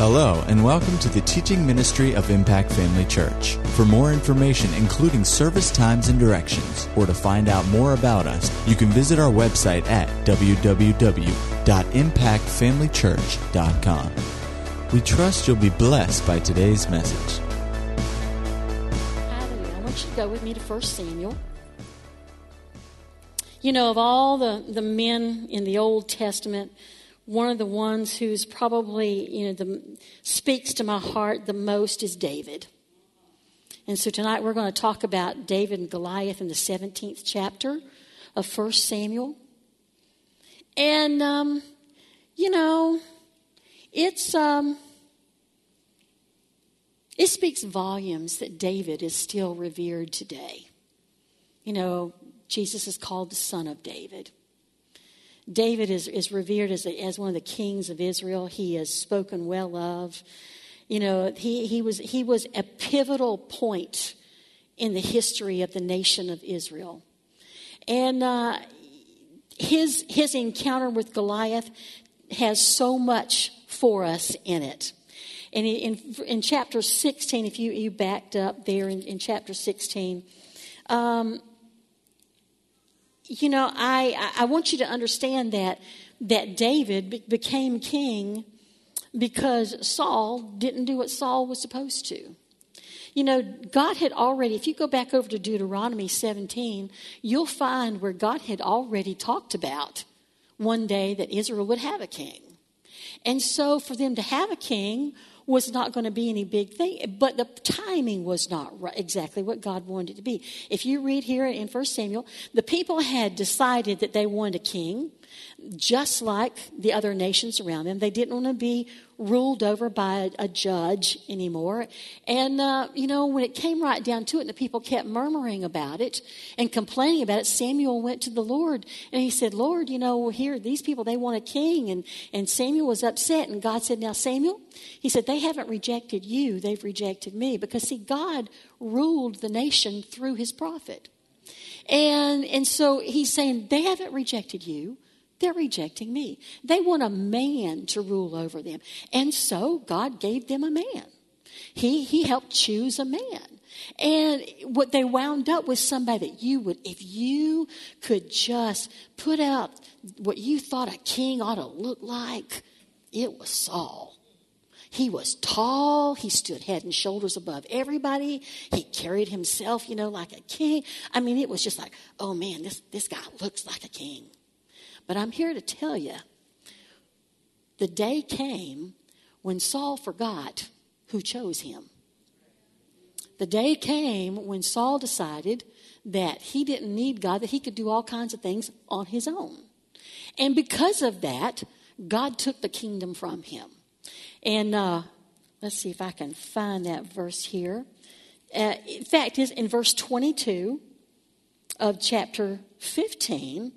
Hello, and welcome to the teaching ministry of Impact Family Church. For more information, including service times and directions, or to find out more about us, you can visit our website at www.impactfamilychurch.com. We trust you'll be blessed by today's message. Hallelujah. I want you to go with me to 1 Samuel. You know, of all the, the men in the Old Testament, one of the ones who's probably, you know, the, speaks to my heart the most is David. And so tonight we're going to talk about David and Goliath in the 17th chapter of 1 Samuel. And, um, you know, it's, um, it speaks volumes that David is still revered today. You know, Jesus is called the son of David. David is, is revered as, as one of the kings of Israel. He is spoken well of. You know, he, he, was, he was a pivotal point in the history of the nation of Israel. And uh, his, his encounter with Goliath has so much for us in it. And in, in chapter 16, if you, you backed up there in, in chapter 16, um, you know, I, I want you to understand that, that David became king because Saul didn't do what Saul was supposed to. You know, God had already, if you go back over to Deuteronomy 17, you'll find where God had already talked about one day that Israel would have a king. And so for them to have a king was not going to be any big thing, but the timing was not exactly what God wanted it to be. If you read here in 1 Samuel, the people had decided that they wanted a king, just like the other nations around them. They didn't want to be ruled over by a, judge anymore. And, uh, you know, when it came right down to it and the people kept murmuring about it and complaining about it, Samuel went to the Lord and he said, Lord, you know, here, these people, they want a king. And, and Samuel was upset. And God said, Now, Samuel, he said, they haven't rejected you, they've rejected me. Because, see, God ruled the nation through his prophet. And, and so he's saying, They haven't rejected you. They're rejecting me. They want a man to rule over them. And so God gave them a man. He, he helped choose a man. And what they wound up with somebody that you would, if you could just put out what you thought a king ought to look like, it was Saul. He was tall. He stood head and shoulders above everybody. He carried himself, you know, like a king. I mean, it was just like, oh man, this, this guy looks like a king. But I'm here to tell you the day came when Saul forgot who chose him. The day came when Saul decided that he didn't need God, that he could do all kinds of things on his own. And because of that, God took the kingdom from him. And uh, let's see if I can find that verse here. Uh, in fact, is in verse 22 of chapter 15,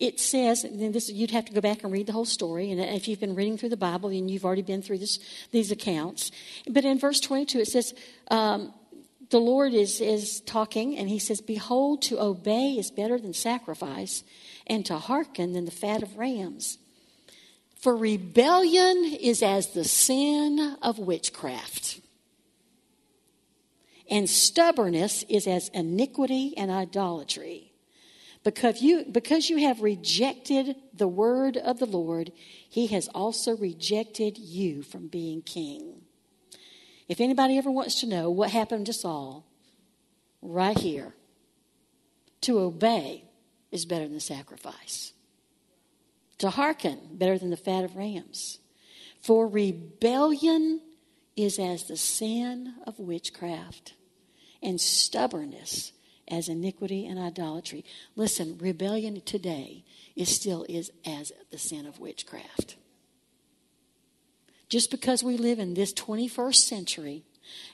it says, and this, you'd have to go back and read the whole story. And if you've been reading through the Bible, and you've already been through this, these accounts. But in verse 22, it says, um, the Lord is, is talking, and he says, Behold, to obey is better than sacrifice, and to hearken than the fat of rams. For rebellion is as the sin of witchcraft, and stubbornness is as iniquity and idolatry. Because you, because you have rejected the word of the Lord, he has also rejected you from being king. If anybody ever wants to know what happened to Saul, right here, to obey is better than sacrifice. To hearken, better than the fat of rams. For rebellion is as the sin of witchcraft, and stubbornness as iniquity and idolatry. Listen, rebellion today is still is as the sin of witchcraft. Just because we live in this 21st century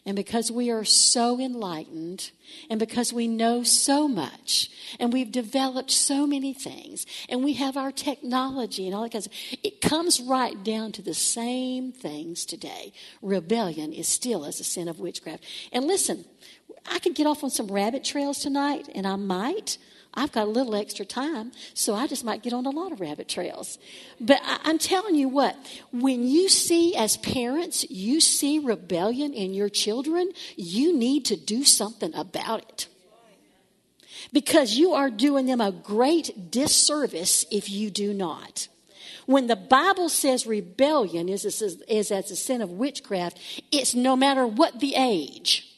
and because we are so enlightened, and because we know so much, and we've developed so many things, and we have our technology and all that kind of, it comes right down to the same things today. Rebellion is still as a sin of witchcraft. And listen, I could get off on some rabbit trails tonight, and I might. I've got a little extra time, so I just might get on a lot of rabbit trails. But I, am telling you what, when you see, as parents, you see rebellion in your children, you need to do something about it. Because you are doing them a great disservice if you do not. When the Bible says rebellion is, is, is as a sin of witchcraft, it's no matter what the age.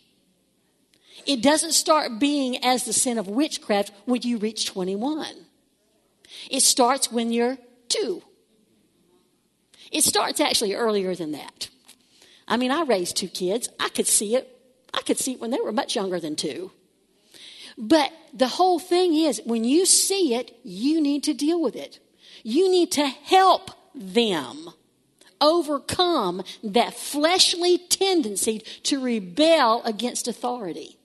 It doesn't start being as the sin of witchcraft when you reach 21. It starts when you're two. It starts actually earlier than that. I mean, I raised two kids. I could see it. I could see it when they were much younger than two. But the whole thing is, when you see it, you need to deal with it. You need to help them overcome that fleshly tendency to rebel against authority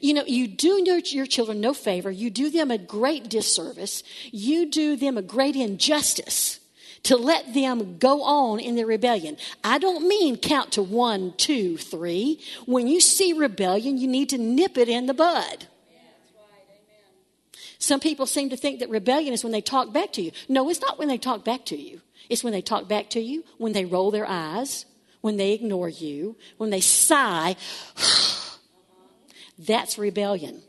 you know, you do your children no favor. You do them a great disservice. You do them a great injustice to let them go on in their rebellion. I don't mean count to one, two, three. When you see rebellion, you need to nip it in the bud. Some people seem to think that rebellion is when they talk back to you. No, it's not when they talk back to you. It's when they talk back to you, when they roll their eyes, when they ignore you, when they sigh. That's rebellion.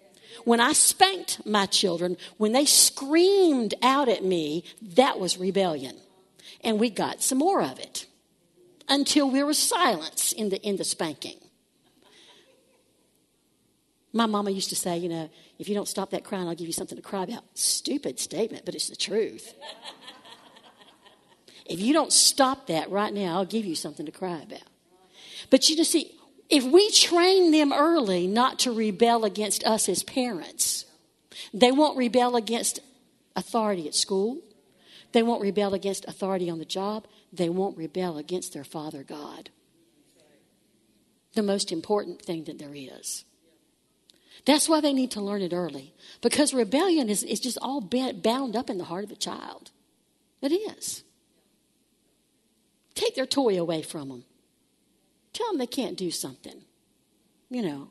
When I spanked my children, when they screamed out at me, that was rebellion. And we got some more of it until we were silence in the, in the spanking. My mama used to say, you know, if you don't stop that crying, I'll give you something to cry about. Stupid statement, but it's the truth. if you don't stop that right now, I'll give you something to cry about. But you just see, if we train them early not to rebel against us as parents, they won't rebel against authority at school. They won't rebel against authority on the job. They won't rebel against their Father God. The most important thing that there is. That's why they need to learn it early. Because rebellion is, is just all bound up in the heart of a child. It is. Take their toy away from them. Tell them they can't do something. You know,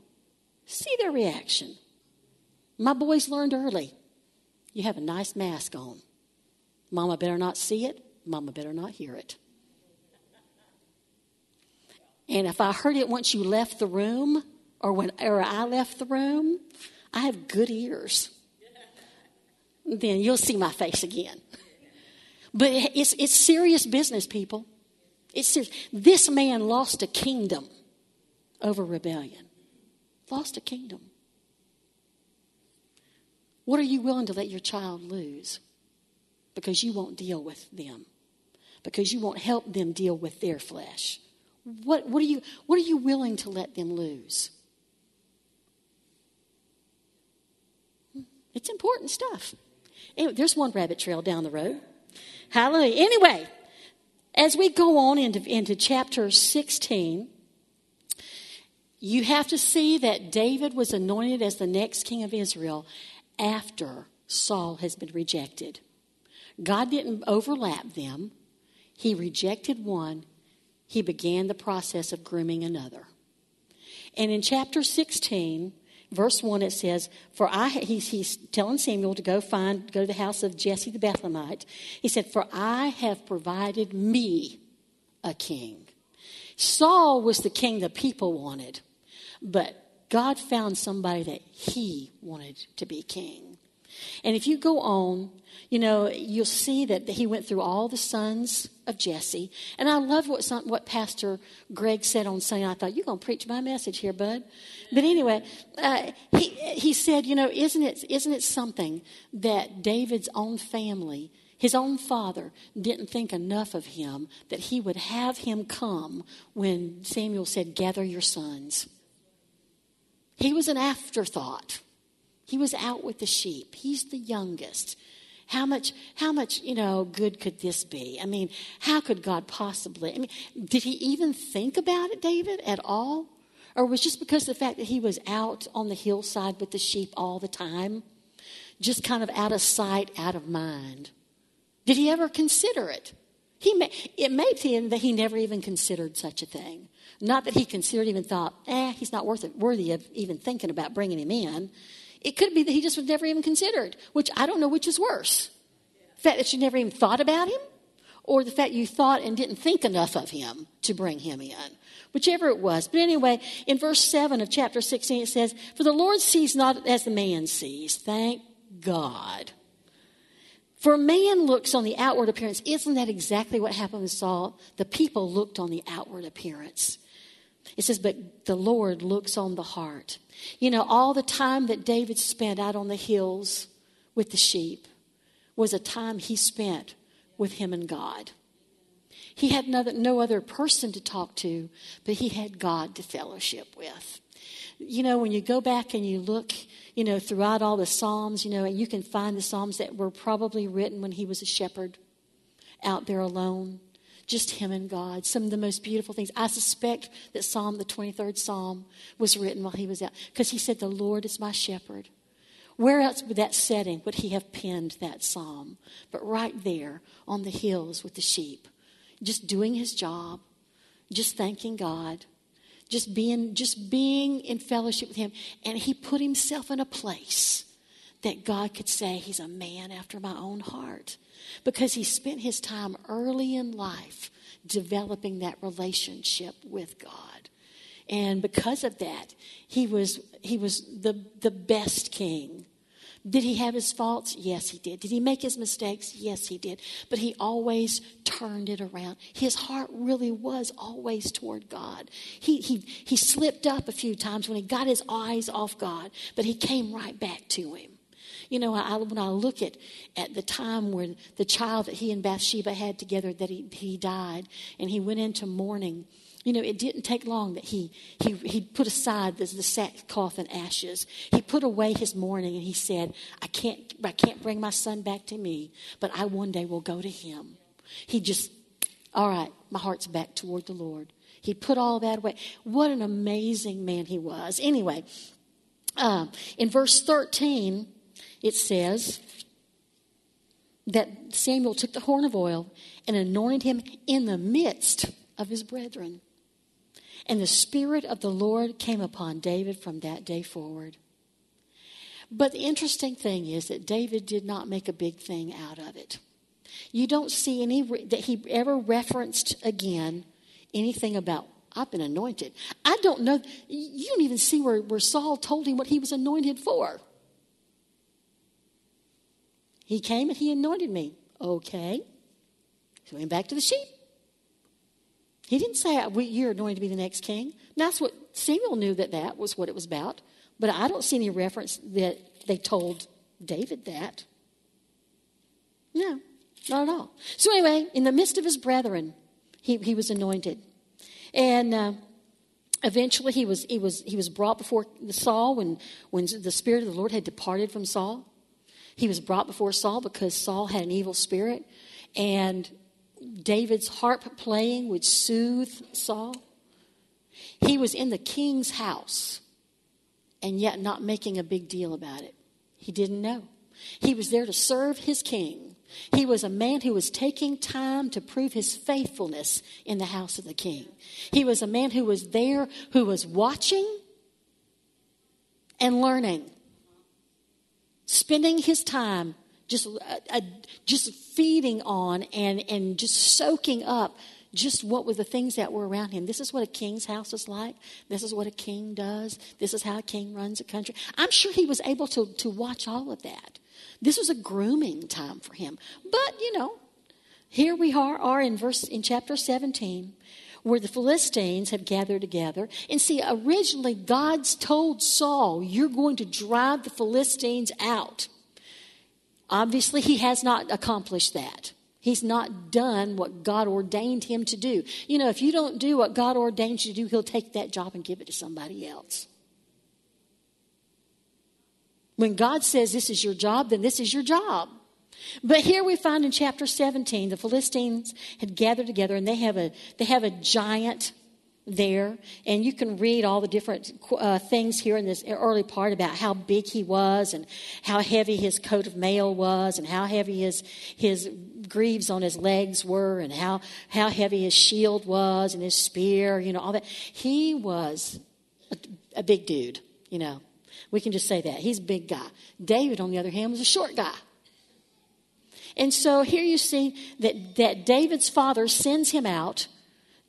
see their reaction. My boys learned early. You have a nice mask on. Mama better not see it. Mama better not hear it. And if I heard it once you left the room or when or I left the room, I have good ears. Then you'll see my face again. But it's, it's serious business, people. It says, this man lost a kingdom over rebellion. Lost a kingdom. What are you willing to let your child lose? Because you won't deal with them. Because you won't help them deal with their flesh. What, what, are, you, what are you willing to let them lose? It's important stuff. Anyway, there's one rabbit trail down the road. Hallelujah. Anyway, as we go on into, into chapter 16, you have to see that David was anointed as the next king of Israel after Saul has been rejected. God didn't overlap them, He rejected one, He began the process of grooming another. And in chapter 16, verse 1 it says for i he's, he's telling samuel to go find go to the house of jesse the bethlehemite. He said for i have provided me a king. Saul was the king the people wanted but god found somebody that he wanted to be king. And if you go on you know, you'll see that he went through all the sons of Jesse. And I love what, some, what Pastor Greg said on Sunday. I thought, you're going to preach my message here, bud. But anyway, uh, he, he said, you know, isn't it, isn't it something that David's own family, his own father, didn't think enough of him that he would have him come when Samuel said, gather your sons? He was an afterthought. He was out with the sheep. He's the youngest. How much, how much, you know, good could this be? I mean, how could God possibly? I mean, did he even think about it, David, at all? Or was just because of the fact that he was out on the hillside with the sheep all the time? Just kind of out of sight, out of mind. Did he ever consider it? He may, it may be that he never even considered such a thing. Not that he considered even thought, eh, he's not worth it, worthy of even thinking about bringing him in. It could be that he just was never even considered, which I don't know which is worse. The fact that you never even thought about him, or the fact you thought and didn't think enough of him to bring him in. Whichever it was. But anyway, in verse 7 of chapter 16, it says, For the Lord sees not as the man sees. Thank God. For man looks on the outward appearance. Isn't that exactly what happened with Saul? The people looked on the outward appearance. It says, But the Lord looks on the heart. You know, all the time that David spent out on the hills with the sheep was a time he spent with him and God. He had no, no other person to talk to, but he had God to fellowship with. You know, when you go back and you look, you know, throughout all the Psalms, you know, and you can find the Psalms that were probably written when he was a shepherd out there alone just him and God. Some of the most beautiful things. I suspect that Psalm, the 23rd Psalm, was written while he was out because he said, The Lord is my shepherd. Where else would that setting would he have penned that psalm? But right there on the hills with the sheep, just doing his job, just thanking God, just being, just being in fellowship with him. And he put himself in a place that God could say he's a man after my own heart because he spent his time early in life developing that relationship with God. And because of that, he was, he was the, the best king. Did he have his faults? Yes, he did. Did he make his mistakes? Yes, he did. But he always turned it around. His heart really was always toward God. He, he, he slipped up a few times when he got his eyes off God, but he came right back to him. You know, I, when I look at, at the time when the child that he and Bathsheba had together, that he, he died, and he went into mourning, you know, it didn't take long that he, he, he put aside the, the sackcloth and ashes. He put away his mourning and he said, I can't, I can't bring my son back to me, but I one day will go to him. He just, all right, my heart's back toward the Lord. He put all that away. What an amazing man he was. Anyway, uh, in verse 13, it says that Samuel took the horn of oil and anointed him in the midst of his brethren. And the Spirit of the Lord came upon David from that day forward. But the interesting thing is that David did not make a big thing out of it. You don't see any that he ever referenced again anything about I've been anointed. I don't know. You don't even see where, where Saul told him what he was anointed for. He came and he anointed me. Okay. So went back to the sheep. He didn't say, You're anointed to be the next king. that's what Samuel knew that that was what it was about. But I don't see any reference that they told David that. No, not at all. So, anyway, in the midst of his brethren, he, he was anointed. And uh, eventually he was, he, was, he was brought before Saul when, when the Spirit of the Lord had departed from Saul. He was brought before Saul because Saul had an evil spirit, and David's harp playing would soothe Saul. He was in the king's house and yet not making a big deal about it. He didn't know. He was there to serve his king. He was a man who was taking time to prove his faithfulness in the house of the king. He was a man who was there, who was watching and learning spending his time just, uh, uh, just feeding on and, and just soaking up just what were the things that were around him. This is what a king's house is like. This is what a king does. This is how a king runs a country. I'm sure he was able to, to watch all of that. This was a grooming time for him. But, you know, here we are, are in verse in chapter 17 where the Philistines have gathered together. And see, originally God's told Saul, You're going to drive the Philistines out. Obviously, he has not accomplished that. He's not done what God ordained him to do. You know, if you don't do what God ordained you to do, he'll take that job and give it to somebody else. When God says this is your job, then this is your job. But here we find in chapter 17, the Philistines had gathered together and they have a, they have a giant there. And you can read all the different uh, things here in this early part about how big he was and how heavy his coat of mail was and how heavy his, his greaves on his legs were and how, how heavy his shield was and his spear, you know, all that. He was a, a big dude, you know. We can just say that. He's a big guy. David, on the other hand, was a short guy. And so here you see that, that David's father sends him out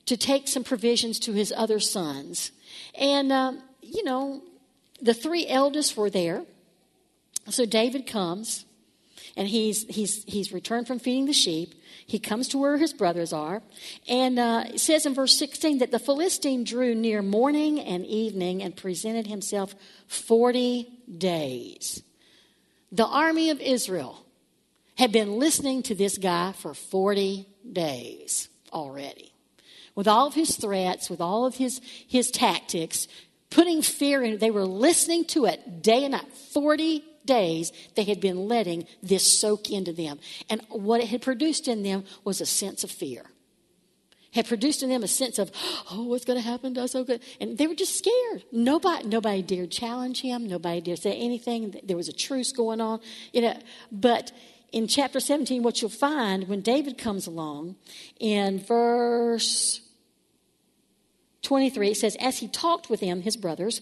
to take some provisions to his other sons. And, um, you know, the three eldest were there. So David comes and he's, he's, he's returned from feeding the sheep. He comes to where his brothers are. And uh, it says in verse 16 that the Philistine drew near morning and evening and presented himself 40 days. The army of Israel had been listening to this guy for 40 days already. With all of his threats, with all of his, his tactics, putting fear in they were listening to it day and night. 40 days they had been letting this soak into them. And what it had produced in them was a sense of fear. Had produced in them a sense of, oh, what's going to happen to us? Oh, good. And they were just scared. Nobody, nobody dared challenge him. Nobody dared say anything. There was a truce going on. You know, but in chapter 17, what you'll find when David comes along in verse 23, it says, As he talked with them, his brothers,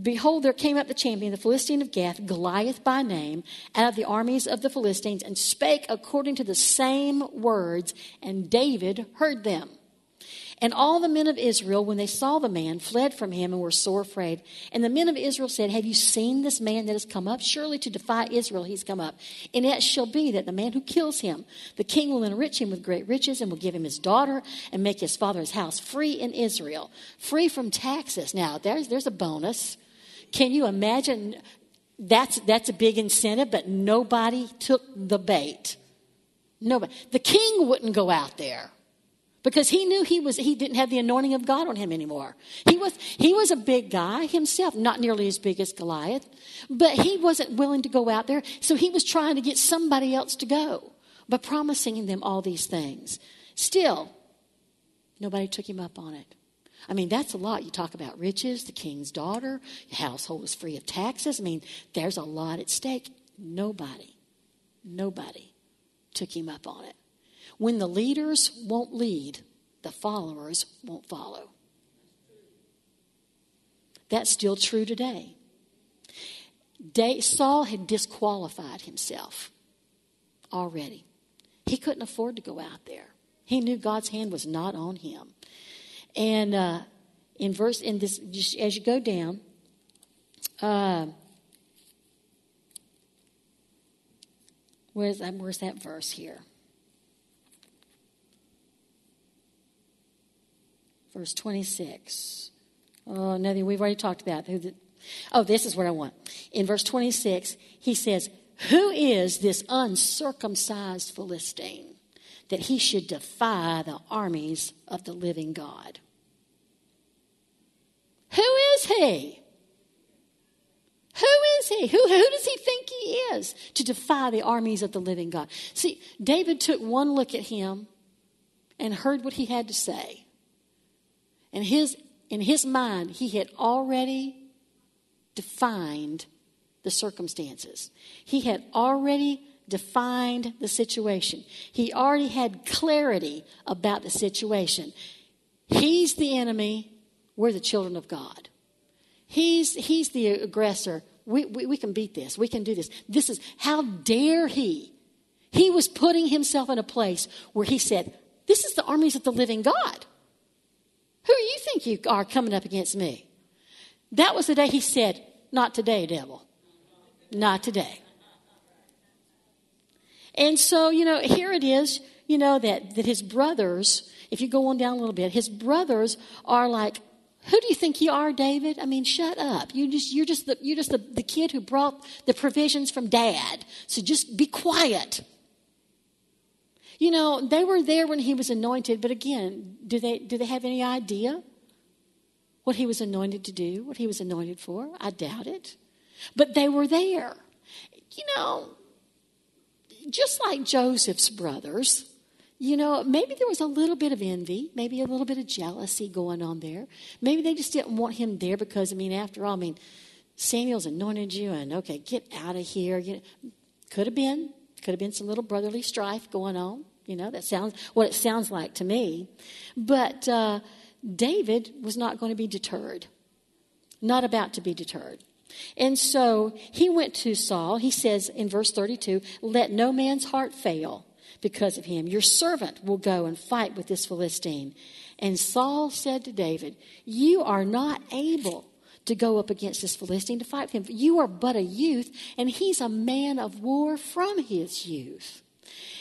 Behold, there came up the champion, the Philistine of Gath, Goliath by name, out of the armies of the Philistines, and spake according to the same words, and David heard them. And all the men of Israel, when they saw the man, fled from him and were sore afraid. And the men of Israel said, Have you seen this man that has come up? Surely to defy Israel he's come up. And it shall be that the man who kills him, the king will enrich him with great riches and will give him his daughter and make his father's house free in Israel, free from taxes. Now, there's, there's a bonus. Can you imagine? That's, that's a big incentive, but nobody took the bait. Nobody. The king wouldn't go out there because he knew he was he didn't have the anointing of God on him anymore. He was he was a big guy himself, not nearly as big as Goliath, but he wasn't willing to go out there, so he was trying to get somebody else to go by promising them all these things. Still, nobody took him up on it. I mean, that's a lot. You talk about riches, the king's daughter, household was free of taxes. I mean, there's a lot at stake. Nobody, nobody took him up on it. When the leaders won't lead, the followers won't follow. That's still true today. Saul had disqualified himself already. He couldn't afford to go out there. He knew God's hand was not on him. And uh, in verse, in this, as you go down, uh, where's that, where's that verse here? Verse 26. Oh, nothing. We've already talked about. Oh, this is what I want. In verse 26, he says, Who is this uncircumcised Philistine that he should defy the armies of the living God? Who is he? Who is he? Who, who does he think he is to defy the armies of the living God? See, David took one look at him and heard what he had to say. And his, in his mind, he had already defined the circumstances. He had already defined the situation. He already had clarity about the situation. He's the enemy. We're the children of God. He's, he's the aggressor. We, we, we can beat this. We can do this. This is, how dare he? He was putting himself in a place where he said, This is the armies of the living God. Who do you think you are coming up against me? That was the day he said, Not today, devil. Not today. And so, you know, here it is, you know, that, that his brothers, if you go on down a little bit, his brothers are like, who do you think you are, David? I mean, shut up. You just, you're just, the, you're just the, the kid who brought the provisions from dad. So just be quiet. You know, they were there when he was anointed, but again, do they, do they have any idea what he was anointed to do, what he was anointed for? I doubt it. But they were there. You know, just like Joseph's brothers, you know, maybe there was a little bit of envy, maybe a little bit of jealousy going on there. Maybe they just didn't want him there because, I mean, after all, I mean, Samuel's anointed you, and okay, get out of here. You know, could have been, could have been some little brotherly strife going on. You know, that sounds what it sounds like to me. But uh, David was not going to be deterred, not about to be deterred. And so he went to Saul. He says in verse 32 Let no man's heart fail because of him. Your servant will go and fight with this Philistine. And Saul said to David, You are not able to go up against this Philistine to fight him. You are but a youth, and he's a man of war from his youth.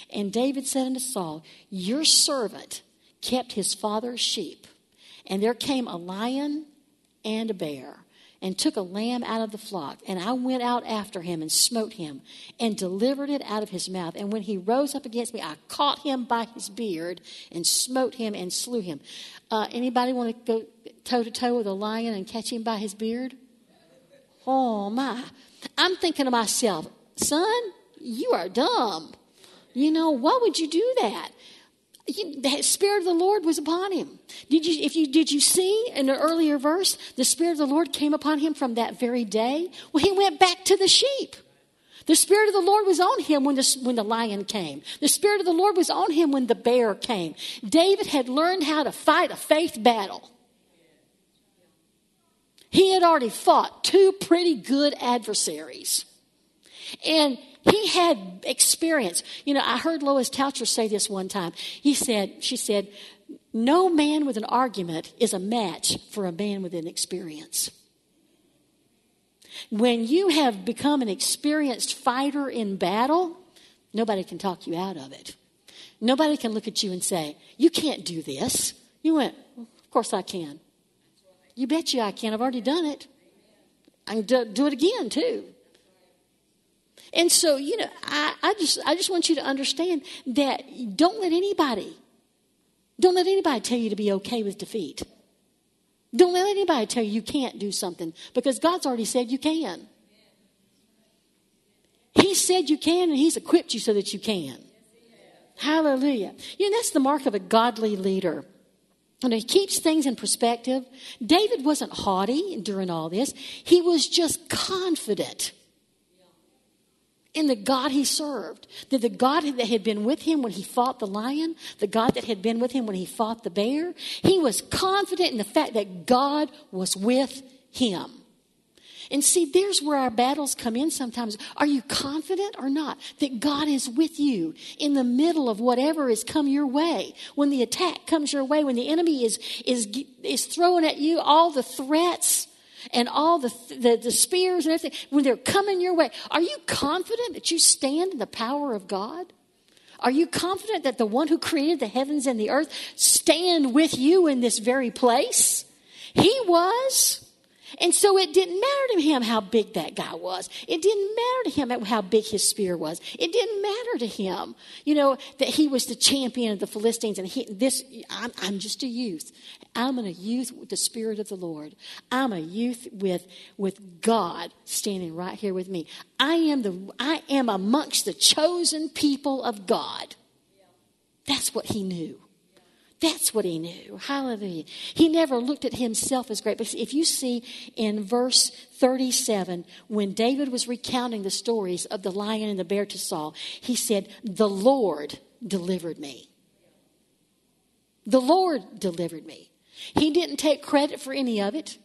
And David said unto Saul, Your servant kept his father's sheep, and there came a lion and a bear and took a lamb out of the flock. And I went out after him and smote him and delivered it out of his mouth. And when he rose up against me, I caught him by his beard and smote him and slew him. Uh, anybody want to go toe to toe with a lion and catch him by his beard? Oh my. I'm thinking to myself, son, you are dumb. You know, why would you do that? The spirit of the lord was upon him. Did you if you did you see in an earlier verse the spirit of the lord came upon him from that very day? Well he went back to the sheep. The spirit of the lord was on him when the, when the lion came. The spirit of the lord was on him when the bear came. David had learned how to fight a faith battle. He had already fought two pretty good adversaries. And he had experience. You know, I heard Lois Toucher say this one time. He said, she said, no man with an argument is a match for a man with an experience. When you have become an experienced fighter in battle, nobody can talk you out of it. Nobody can look at you and say, You can't do this. You went, Of course I can. You bet you I can. I've already done it. I can do, do it again, too. And so, you know, I, I just I just want you to understand that don't let anybody, don't let anybody tell you to be okay with defeat. Don't let anybody tell you you can't do something because God's already said you can. He said you can and He's equipped you so that you can. Hallelujah. You know, that's the mark of a godly leader. And he keeps things in perspective. David wasn't haughty during all this, he was just confident in the God he served. That the God that had been with him when he fought the lion, the God that had been with him when he fought the bear, he was confident in the fact that God was with him. And see, there's where our battles come in sometimes. Are you confident or not that God is with you in the middle of whatever has come your way? When the attack comes your way, when the enemy is, is, is throwing at you all the threats, and all the, the, the spears and everything, when they're coming your way, are you confident that you stand in the power of God? Are you confident that the one who created the heavens and the earth stand with you in this very place? He was. And so it didn't matter to him how big that guy was. It didn't matter to him how big his spear was. It didn't matter to him, you know, that he was the champion of the Philistines and he, this, I'm, I'm just a youth. I'm a youth with the Spirit of the Lord. I'm a youth with, with God standing right here with me. I am the, I am amongst the chosen people of God. That's what he knew. That's what he knew. Hallelujah. He never looked at himself as great. But if you see in verse 37, when David was recounting the stories of the lion and the bear to Saul, he said, The Lord delivered me. The Lord delivered me. He didn't take credit for any of it.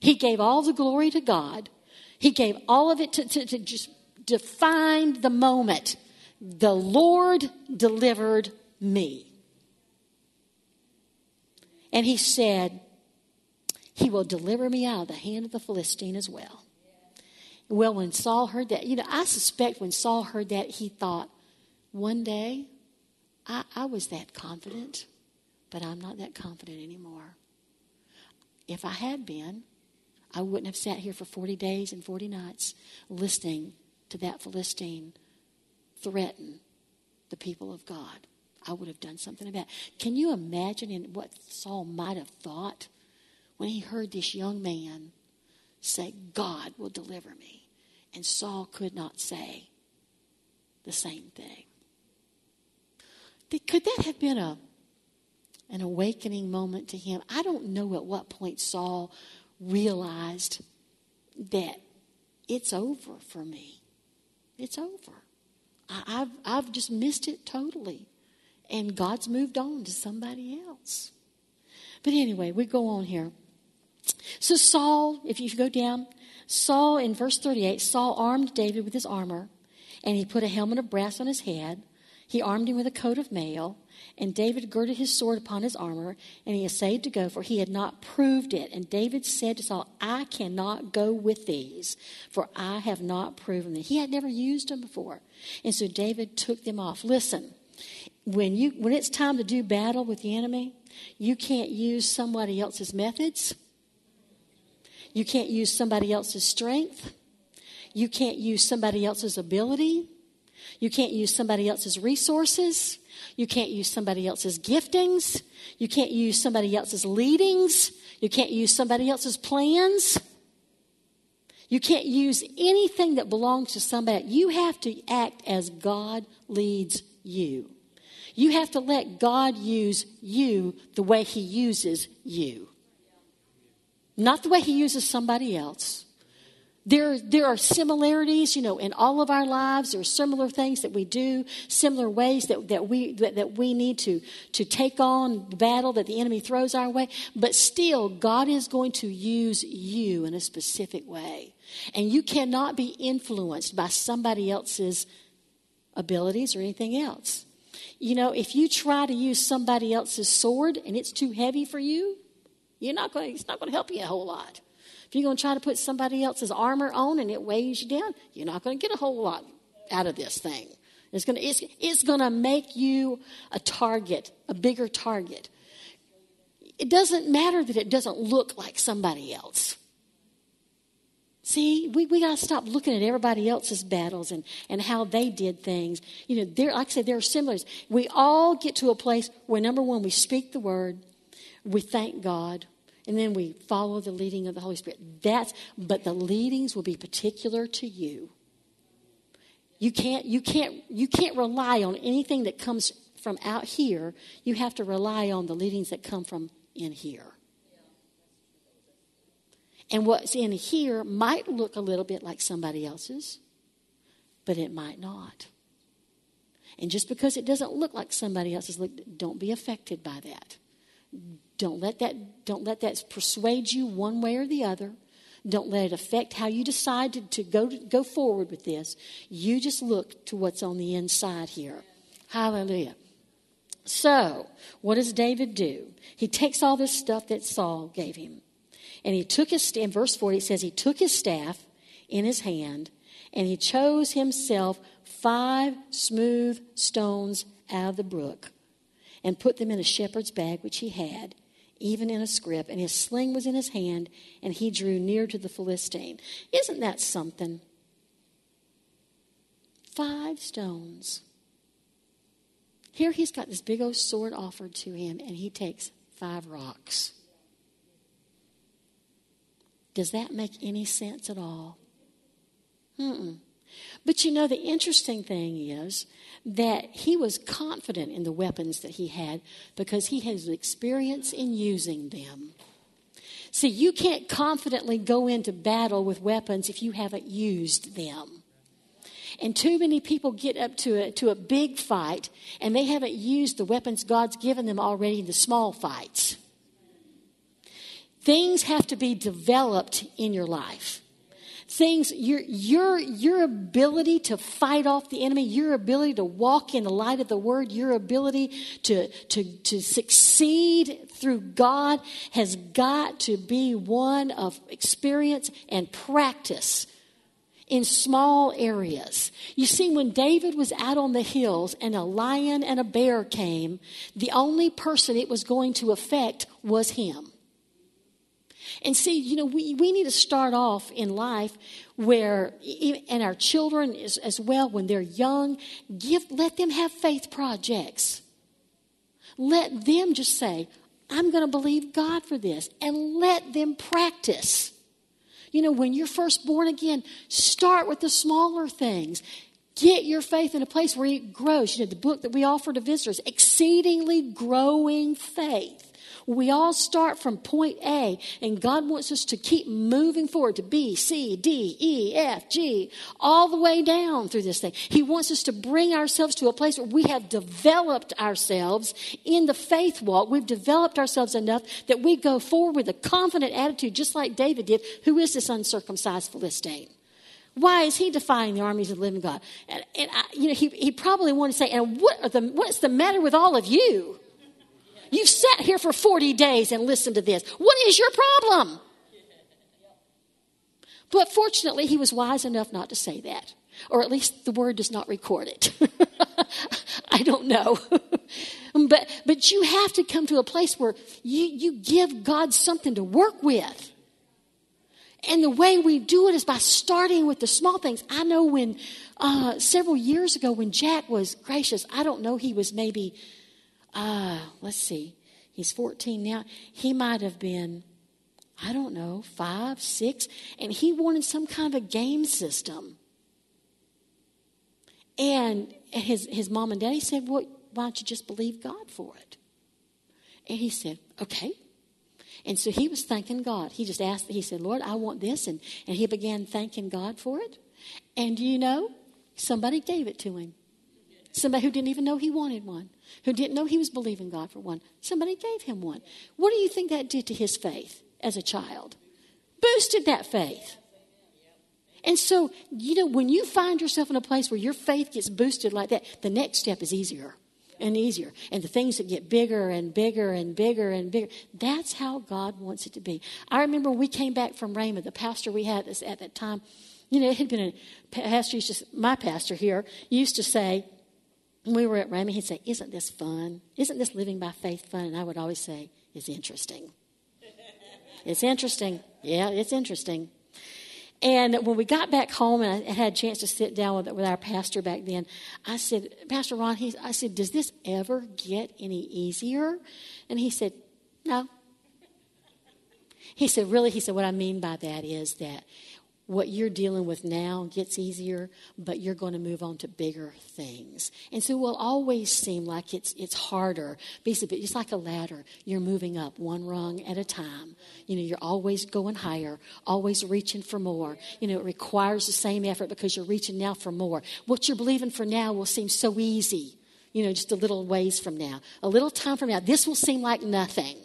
He gave all the glory to God. He gave all of it to, to, to just define the moment. The Lord delivered me. And he said, He will deliver me out of the hand of the Philistine as well. Well, when Saul heard that, you know, I suspect when Saul heard that, he thought, one day I, I was that confident, but I'm not that confident anymore. If I had been, I wouldn't have sat here for 40 days and 40 nights listening to that Philistine threaten the people of God. I would have done something about it. Can you imagine in what Saul might have thought when he heard this young man say, God will deliver me? And Saul could not say the same thing. Could that have been a, an awakening moment to him? I don't know at what point Saul realized that it's over for me. It's over. I, have I've just missed it totally and God's moved on to somebody else. But anyway, we go on here. So Saul, if you go down, Saul, in verse 38, Saul armed David with his armor, and he put a helmet of brass on his head. He armed him with a coat of mail, and David girded his sword upon his armor, and he essayed to go, for he had not proved it. And David said to Saul, I cannot go with these, for I have not proven them. He had never used them before. And so David took them off. Listen, when, you, when it's time to do battle with the enemy, you can't use somebody else's methods. You can't use somebody else's strength. You can't use somebody else's ability. You can't use somebody else's resources. You can't use somebody else's giftings. You can't use somebody else's leadings. You can't use somebody else's plans. You can't use anything that belongs to somebody. You have to act as God leads you. You have to let God use you the way He uses you, not the way He uses somebody else. There, there are similarities, you know, in all of our lives. There are similar things that we do, similar ways that, that, we, that, that we need to, to take on the battle that the enemy throws our way. But still, God is going to use you in a specific way. And you cannot be influenced by somebody else's abilities or anything else. You know, if you try to use somebody else's sword and it's too heavy for you, you're not going, it's not going to help you a whole lot. If you're going to try to put somebody else's armor on and it weighs you down, you're not going to get a whole lot out of this thing. It's going to, it's, it's going to make you a target, a bigger target. It doesn't matter that it doesn't look like somebody else. See, we, we got to stop looking at everybody else's battles and, and how they did things. You know, there, like I said, there are similarities. We all get to a place where, number one, we speak the word, we thank God, and then we follow the leading of the Holy Spirit. That's but the leadings will be particular to you. You can't you can't you can't rely on anything that comes from out here. You have to rely on the leadings that come from in here. And what's in here might look a little bit like somebody else's, but it might not. And just because it doesn't look like somebody else's, don't be affected by that. Don't let that, don't let that persuade you one way or the other. Don't let it affect how you decide to, to go, to, go forward with this. You just look to what's on the inside here. Hallelujah. So, what does David do? He takes all this stuff that Saul gave him. And he took his, in verse 40, it says, he took his staff in his hand and he chose himself five smooth stones out of the brook and put them in a shepherd's bag which he had even in a scrip, and his sling was in his hand, and he drew near to the Philistine. Isn't that something? Five stones. Here he's got this big old sword offered to him, and he takes five rocks. Does that make any sense at all? Mm-mm. But you know, the interesting thing is that he was confident in the weapons that he had because he has experience in using them. See, you can't confidently go into battle with weapons if you haven't used them. And too many people get up to a, to a big fight and they haven't used the weapons God's given them already in the small fights. Things have to be developed in your life things, your, your, your ability to fight off the enemy, your ability to walk in the light of the word, your ability to, to, to succeed through God has got to be one of experience and practice in small areas. You see, when David was out on the hills and a lion and a bear came, the only person it was going to affect was him. And see, you know, we, we need to start off in life where, and our children as, as well, when they're young, give, let them have faith projects. Let them just say, I'm going to believe God for this, and let them practice. You know, when you're first born again, start with the smaller things. Get your faith in a place where it grows. You know, the book that we offer to visitors, Exceedingly Growing Faith We all start from point A, and God wants us to keep moving forward to B, C, D, E, F, G, all the way down through this thing. He wants us to bring ourselves to a place where we have developed ourselves in the faith walk. We've developed ourselves enough that we go forward with a confident attitude, just like David did. Who is this uncircumcised Philistine? Why is he defying the armies of the living God? And, and I, you know, he, he probably wanted to say, and what the, what's the matter with all of you? You've sat here for 40 days and listened to this. What is your problem? But fortunately, he was wise enough not to say that. Or at least the word does not record it. I don't know. but, but you have to come to a place where you, you give God something to work with. And the way we do it is by starting with the small things. I know when uh, several years ago, when Jack was gracious, I don't know, he was maybe, uh, let's see, he's 14 now. He might have been, I don't know, five, six, and he wanted some kind of a game system. And his, his mom and daddy said, well, why don't you just believe God for it? And he said, okay. And so he was thanking God. He just asked, he said, Lord, I want this. And, and he began thanking God for it. And you know, somebody gave it to him. Somebody who didn't even know he wanted one, who didn't know he was believing God for one. Somebody gave him one. What do you think that did to his faith as a child? Boosted that faith. And so, you know, when you find yourself in a place where your faith gets boosted like that, the next step is easier and easier. And the things that get bigger and bigger and bigger and bigger. That's how God wants it to be. I remember we came back from Rhema, the pastor we had at that time, you know, it had been a pastor, used to, my pastor here used to say, when we were at Rhema, he'd say, Isn't this fun? Isn't this living by faith fun? And I would always say, It's interesting. it's interesting. Yeah, it's interesting. And when we got back home and I had a chance to sit down with, with our pastor back then, I said, Pastor Ron, he, I said, does this ever get any easier? And he said, no. He said, really? He said, what I mean by that is that what you're dealing with now gets easier, but you're going to move on to bigger things. And so it will always seem like it's, it's harder. Basically, it's like a ladder. You're moving up one rung at a time. You know, you're always going higher, always reaching for more. You know, it requires the same effort because you're reaching now for more. What you're believing for now will seem so easy, you know, just a little ways from now. A little time from now, this will seem like nothing.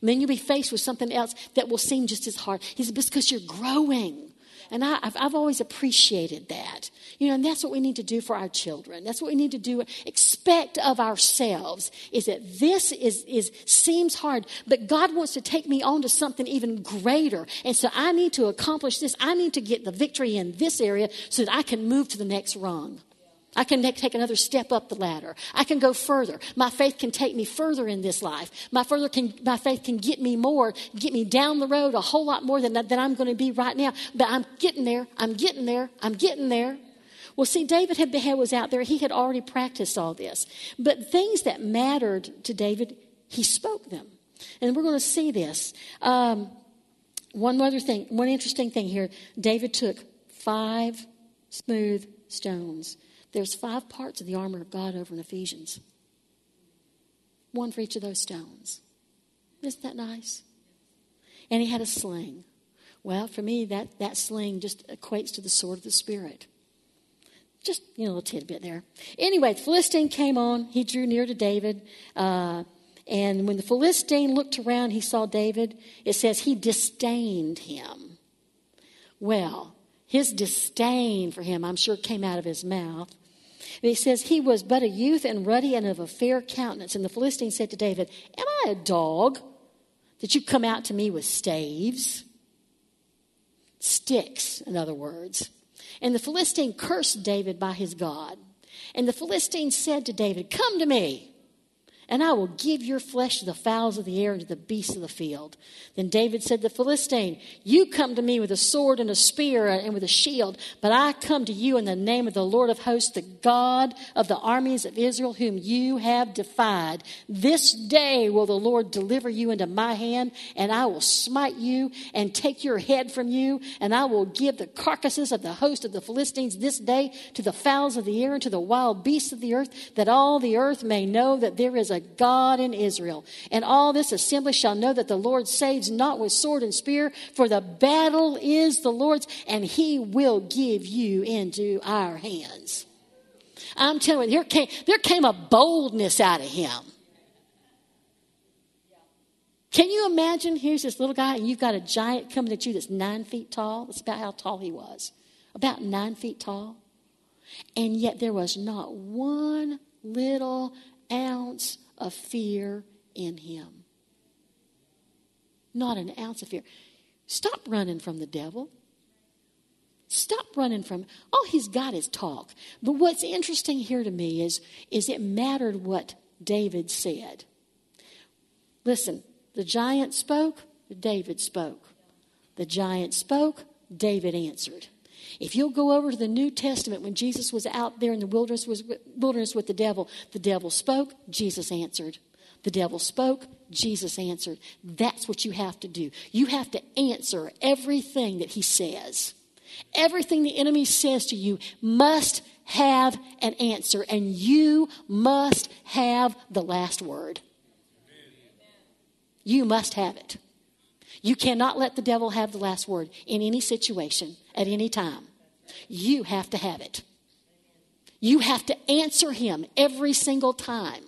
And then you'll be faced with something else that will seem just as hard. Said, because you're growing. And I, have I've always appreciated that. You know, and that's what we need to do for our children. That's what we need to do. Expect of ourselves is that this is, is seems hard, but God wants to take me on to something even greater. And so I need to accomplish this. I need to get the victory in this area so that I can move to the next rung. I can take another step up the ladder. I can go further. My faith can take me further in this life. My, further can, my faith can get me more, get me down the road a whole lot more than, than I'm going to be right now. But I'm getting there. I'm getting there. I'm getting there. Well, see, David had, was out there. He had already practiced all this. But things that mattered to David, he spoke them. And we're going to see this. Um, one other thing, one interesting thing here David took five smooth stones there's five parts of the armor of God over in Ephesians. One for each of those stones. Isn't that nice? And he had a sling. Well, for me, that, that sling just equates to the sword of the Spirit. Just, you know, a little tidbit there. Anyway, the Philistine came on. He drew near to David. Uh, and when the Philistine looked around, he saw David. It says he disdained him. Well, his disdain for him, I'm sure, came out of his mouth. And he says, He was but a youth and ruddy and of a fair countenance. And the Philistine said to David, Am I a dog that you come out to me with staves? Sticks, in other words. And the Philistine cursed David by his God. And the Philistine said to David, Come to me and I will give your flesh to the fowls of the air and to the beasts of the field. Then David said to the Philistine, You come to me with a sword and a spear and with a shield, but I come to you in the name of the Lord of hosts, the God of the armies of Israel, whom you have defied. This day will the Lord deliver you into my hand, and I will smite you and take your head from you, and I will give the carcasses of the host of the Philistines this day to the fowls of the air and to the wild beasts of the earth, that all the earth may know that there is a God in Israel. And all this assembly shall know that the Lord saves not with sword and spear, for the battle is the Lord's, and he will give you into our hands. I'm telling you, there came, there came a boldness out of him. Can you imagine? Here's this little guy, and you've got a giant coming at you that's nine feet tall. That's about how tall he was. About nine feet tall. And yet there was not one little ounce of fear in him. Not an ounce of fear. Stop running from the devil. Stop running from all he's got is talk. But what's interesting here to me is, is it mattered what David said. Listen, the giant spoke, David spoke. The giant spoke, David answered. If you'll go over to the New Testament, when Jesus was out there in the wilderness, was, wilderness with the devil, the devil spoke, Jesus answered. The devil spoke, Jesus answered. That's what you have to do. You have to answer everything that he says. Everything the enemy says to you must have an answer, and you must have the last word. You must have it. You cannot let the devil have the last word in any situation at any time. You have to have it. You have to answer him every single time.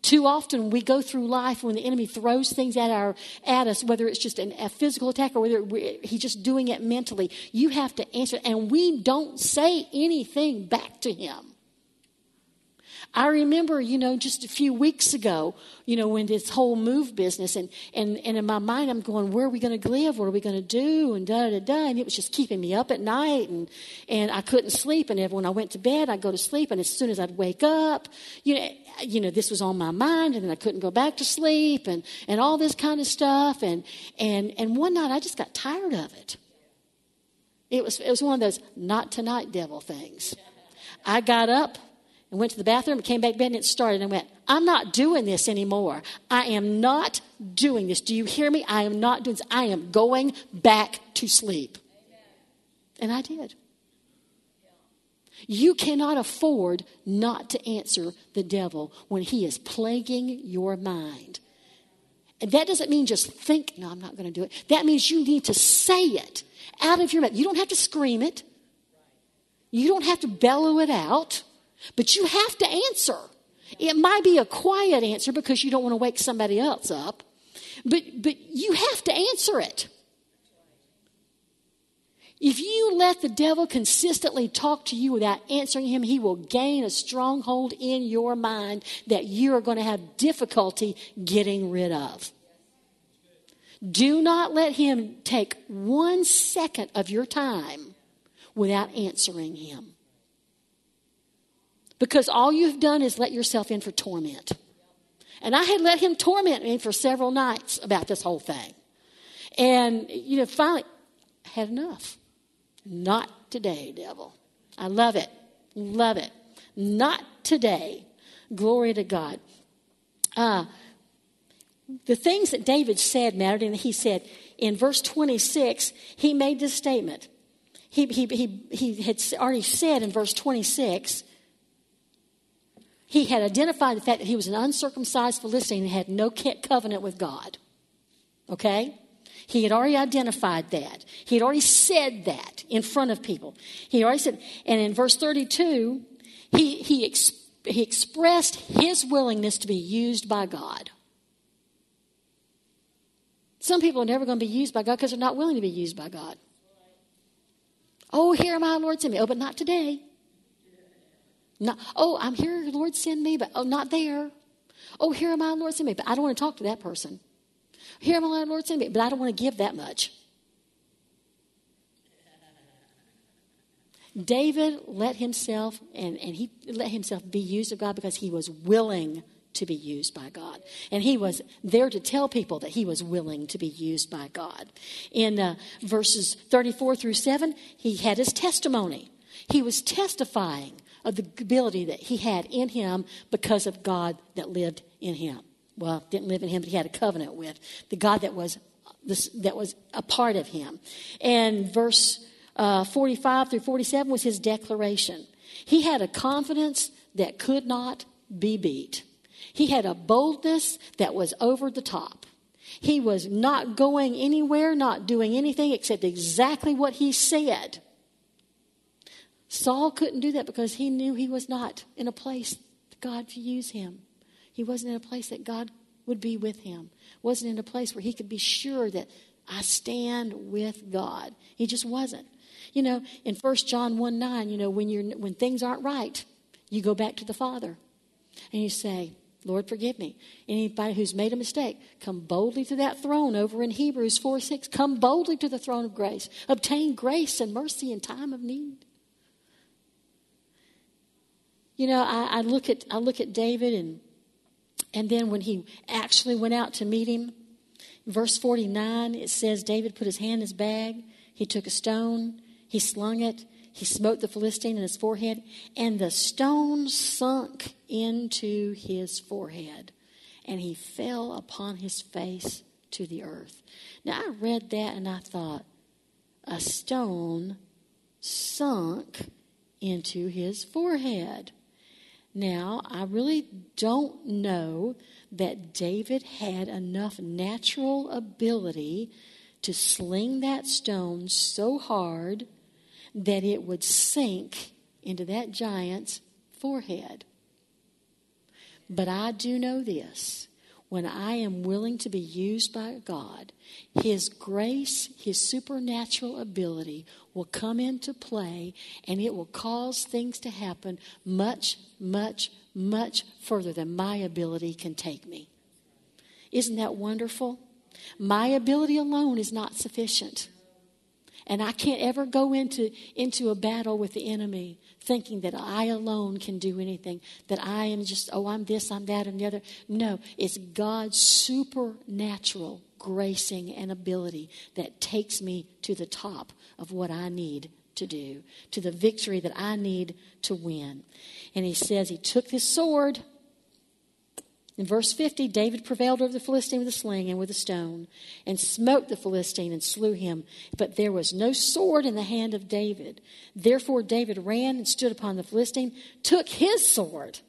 Too often we go through life when the enemy throws things at our at us, whether it's just an, a physical attack or whether he's just doing it mentally. You have to answer, and we don't say anything back to him. I remember, you know, just a few weeks ago, you know, when this whole move business, and, and, and in my mind, I'm going, where are we going to live? What are we going to do? And da da da. And it was just keeping me up at night, and, and I couldn't sleep. And when I went to bed, I'd go to sleep, and as soon as I'd wake up, you know, you know, this was on my mind, and then I couldn't go back to sleep, and, and all this kind of stuff. And, and, and one night, I just got tired of it. It was, it was one of those not tonight devil things. I got up and went to the bathroom came back bed and it started and went, I'm not doing this anymore. I am not doing this. Do you hear me? I am not doing this. I am going back to sleep. And I did. You cannot afford not to answer the devil when he is plaguing your mind. And that doesn't mean just think, no, I'm not going to do it. That means you need to say it out of your mouth. You don't have to scream it, you don't have to bellow it out. But you have to answer. It might be a quiet answer because you don't want to wake somebody else up, but, but you have to answer it. If you let the devil consistently talk to you without answering him, he will gain a stronghold in your mind that you are going to have difficulty getting rid of. Do not let him take one second of your time without answering him. Because all you've done is let yourself in for torment. And I had let him torment me for several nights about this whole thing. And, you know, finally, I had enough. Not today, devil. I love it. Love it. Not today. Glory to God. Uh, the things that David said mattered, and he said in verse 26, he made this statement. He, he, he, he had already said in verse 26, he had identified the fact that he was an uncircumcised Philistine and had no covenant with God. Okay? He had already identified that. He had already said that in front of people. He already said, and in verse 32, he, he, ex, he expressed his willingness to be used by God. Some people are never going to be used by God because they're not willing to be used by God. Oh, here am I, Lord, send me. Oh, but not today. Not, oh, I'm here, Lord, send me, but oh, not there. Oh, here am I, Lord, send me, but I don't want to talk to that person. Here am I, Lord, send me, but I don't want to give that much. David let himself, and, and he let himself be used of God because he was willing to be used by God. And he was there to tell people that he was willing to be used by God. In uh, verses 34 through 7, he had his testimony. He was testifying of the ability that he had in him because of God that lived in him. Well, didn't live in him, but he had a covenant with the God that was this, that was a part of him. And verse uh, 45 through 47 was his declaration. He had a confidence that could not be beat. He had a boldness that was over the top. He was not going anywhere, not doing anything except exactly what he said. Saul couldn't do that because he knew he was not in a place God could use him. He wasn't in a place that God would be with him. Wasn't in a place where he could be sure that I stand with God. He just wasn't. You know, in 1 John 1 9, you know, when, you're, when things aren't right, you go back to the Father and you say, Lord, forgive me. Anybody who's made a mistake, come boldly to that throne over in Hebrews 4 6. Come boldly to the throne of grace. Obtain grace and mercy in time of need. You know, I, I look at I look at David and and then when he actually went out to meet him, verse 49, it says David put his hand in his bag, he took a stone, he slung it, he smote the Philistine in his forehead, and the stone sunk into his forehead, and he fell upon his face to the earth. Now, I read that and I thought, a stone sunk into his forehead. Now, I really don't know that David had enough natural ability to sling that stone so hard that it would sink into that giant's forehead. But I do know this when I am willing to be used by God, His grace, His supernatural ability will come into play and it will cause things to happen much, much, much further than my ability can take me. Isn't that wonderful? My ability alone is not sufficient. And I can't ever go into, into a battle with the enemy thinking that I alone can do anything, that I am just, oh, I'm this, I'm that, and the other. No, it's God's supernatural gracing and ability that takes me to the top of what I need to do, to the victory that I need to win. And he says he took this sword in verse 50, David prevailed over the Philistine with a sling and with a stone, and smote the Philistine and slew him. But there was no sword in the hand of David. Therefore, David ran and stood upon the Philistine, took his sword,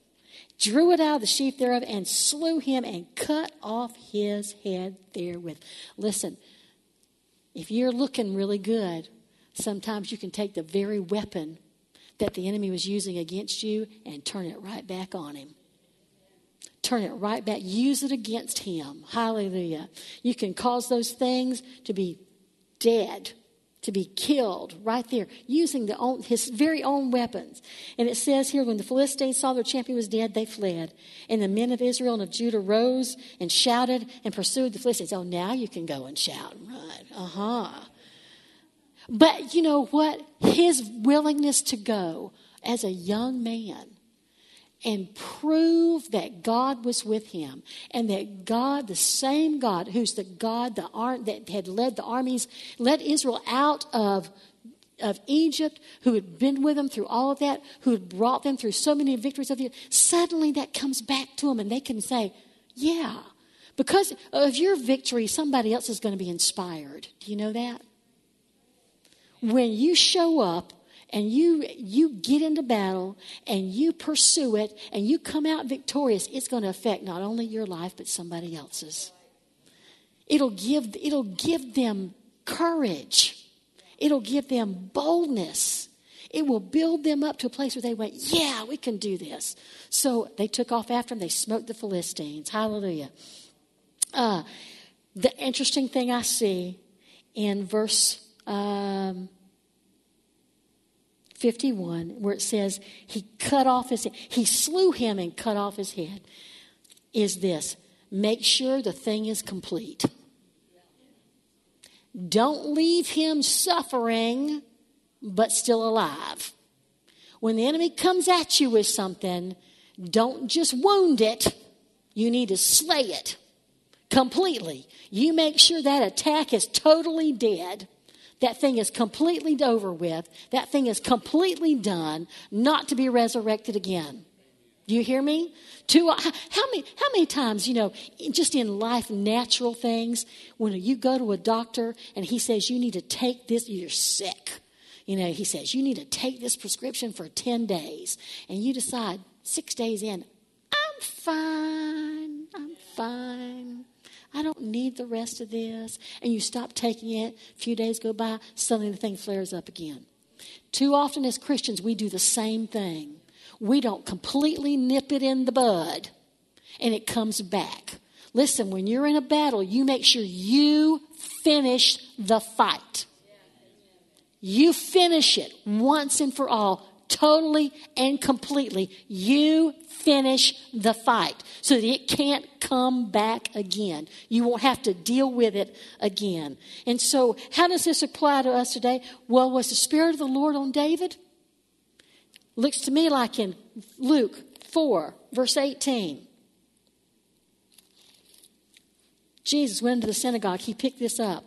drew it out of the sheath thereof, and slew him and cut off his head therewith. Listen, if you're looking really good, sometimes you can take the very weapon that the enemy was using against you and turn it right back on him turn it right back. Use it against him. Hallelujah. You can cause those things to be dead, to be killed right there, using the own, his very own weapons. And it says here, when the Philistines saw their champion was dead, they fled. And the men of Israel and of Judah rose and shouted and pursued the Philistines. Oh, now you can go and shout and run. Uh huh. But you know what? His willingness to go as a young man and prove that God was with him and that God, the same God, who's the God the that had led the armies, led Israel out of, of Egypt, who had been with them through all of that, who had brought them through so many victories of the suddenly that comes back to them and they can say, Yeah, because of your victory, somebody else is going to be inspired. Do you know that? When you show up and you you get into battle and you pursue it and you come out victorious it's going to affect not only your life but somebody else's. It'll give it'll give them courage. It'll give them boldness. It will build them up to a place where they went yeah we can do this. So they took off after them they smoked the philistines. Hallelujah. Uh, the interesting thing i see in verse um, 51, where it says he cut off his head, he slew him and cut off his head, is this make sure the thing is complete. Don't leave him suffering but still alive. When the enemy comes at you with something, don't just wound it, you need to slay it completely. You make sure that attack is totally dead that thing is completely over with. That thing is completely done, not to be resurrected again. Do you hear me? Two, how many, how many times, you know, just in life, natural things, when you go to a doctor and he says, you need to take this, you're sick. You know, he says, you need to take this prescription for 10 days. And you decide, six days in, I'm fine. I'm fine. I don't need the rest of this. And you stop taking it, a few days go by, suddenly the thing flares up again. Too often as Christians, we do the same thing. We don't completely nip it in the bud, and it comes back. Listen, when you're in a battle, you make sure you finish the fight. You finish it once and for all, totally and completely. You finish the fight so that it can't come back again. You won't have to deal with it again. And so, how does this apply to us today? Well, was the Spirit of the Lord on David? Looks to me like in Luke 4, verse 18. Jesus went into the synagogue, he picked this up.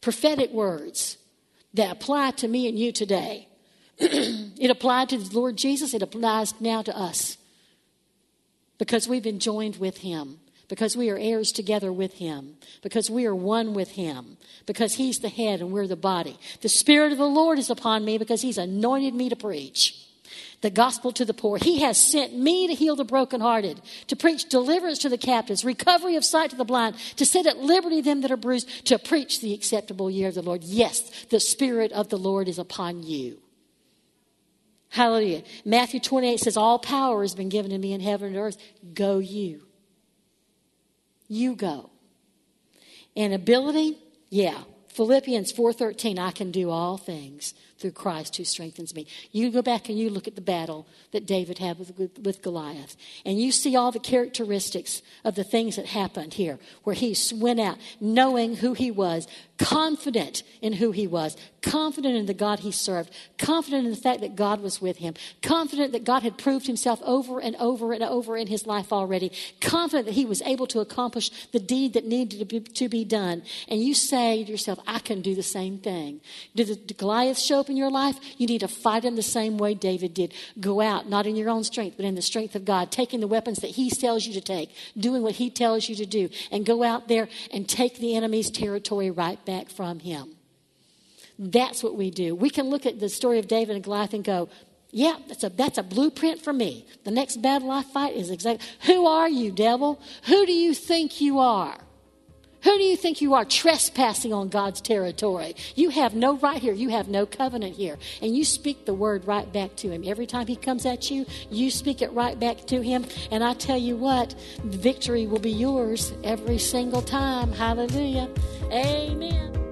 Prophetic words that apply to me and you today. It applied to the Lord Jesus, it applies now to us because we've been joined with him, because we are heirs together with him, because we are one with him, because he's the head and we're the body. The Spirit of the Lord is upon me because he's anointed me to preach the gospel to the poor. He has sent me to heal the brokenhearted, to preach deliverance to the captives, recovery of sight to the blind, to set at liberty them that are bruised, to preach the acceptable year of the Lord. Yes, the Spirit of the Lord is upon you. Hallelujah. Matthew 28 says, All power has been given to me in heaven and earth. Go you. You go. And ability, yeah. Philippians 4:13 I can do all things through Christ who strengthens me. You go back and you look at the battle that David had with, with, Goliath, and you see all the characteristics of the things that happened here, where he went out knowing who he was, confident in who he was, confident in the God he served, confident in the fact that God was with him, confident that God had proved himself over and over and over in his life already, confident that he was able to accomplish the deed that needed to be, to be done. And you say to yourself, I can do the same thing. Did, the, did Goliath show up in your life? You need to fight him the same way David did. Go out, not in your own strength, but in the strength of God, taking the weapons that he tells you to take, doing what he tells you to do, and go out there and take the enemy's territory right back from him. That's what we do. We can look at the story of David and Goliath and go, yeah, that's a, that's a blueprint for me. The next battle I fight is exactly who are you, devil? Who do you think you are? Who do you think you are trespassing on God's territory? You have no right here. You have no covenant here. And you speak the word right back to him. Every time he comes at you, you speak it right back to him. And I tell you what, victory will be yours every single time. Hallelujah. Amen.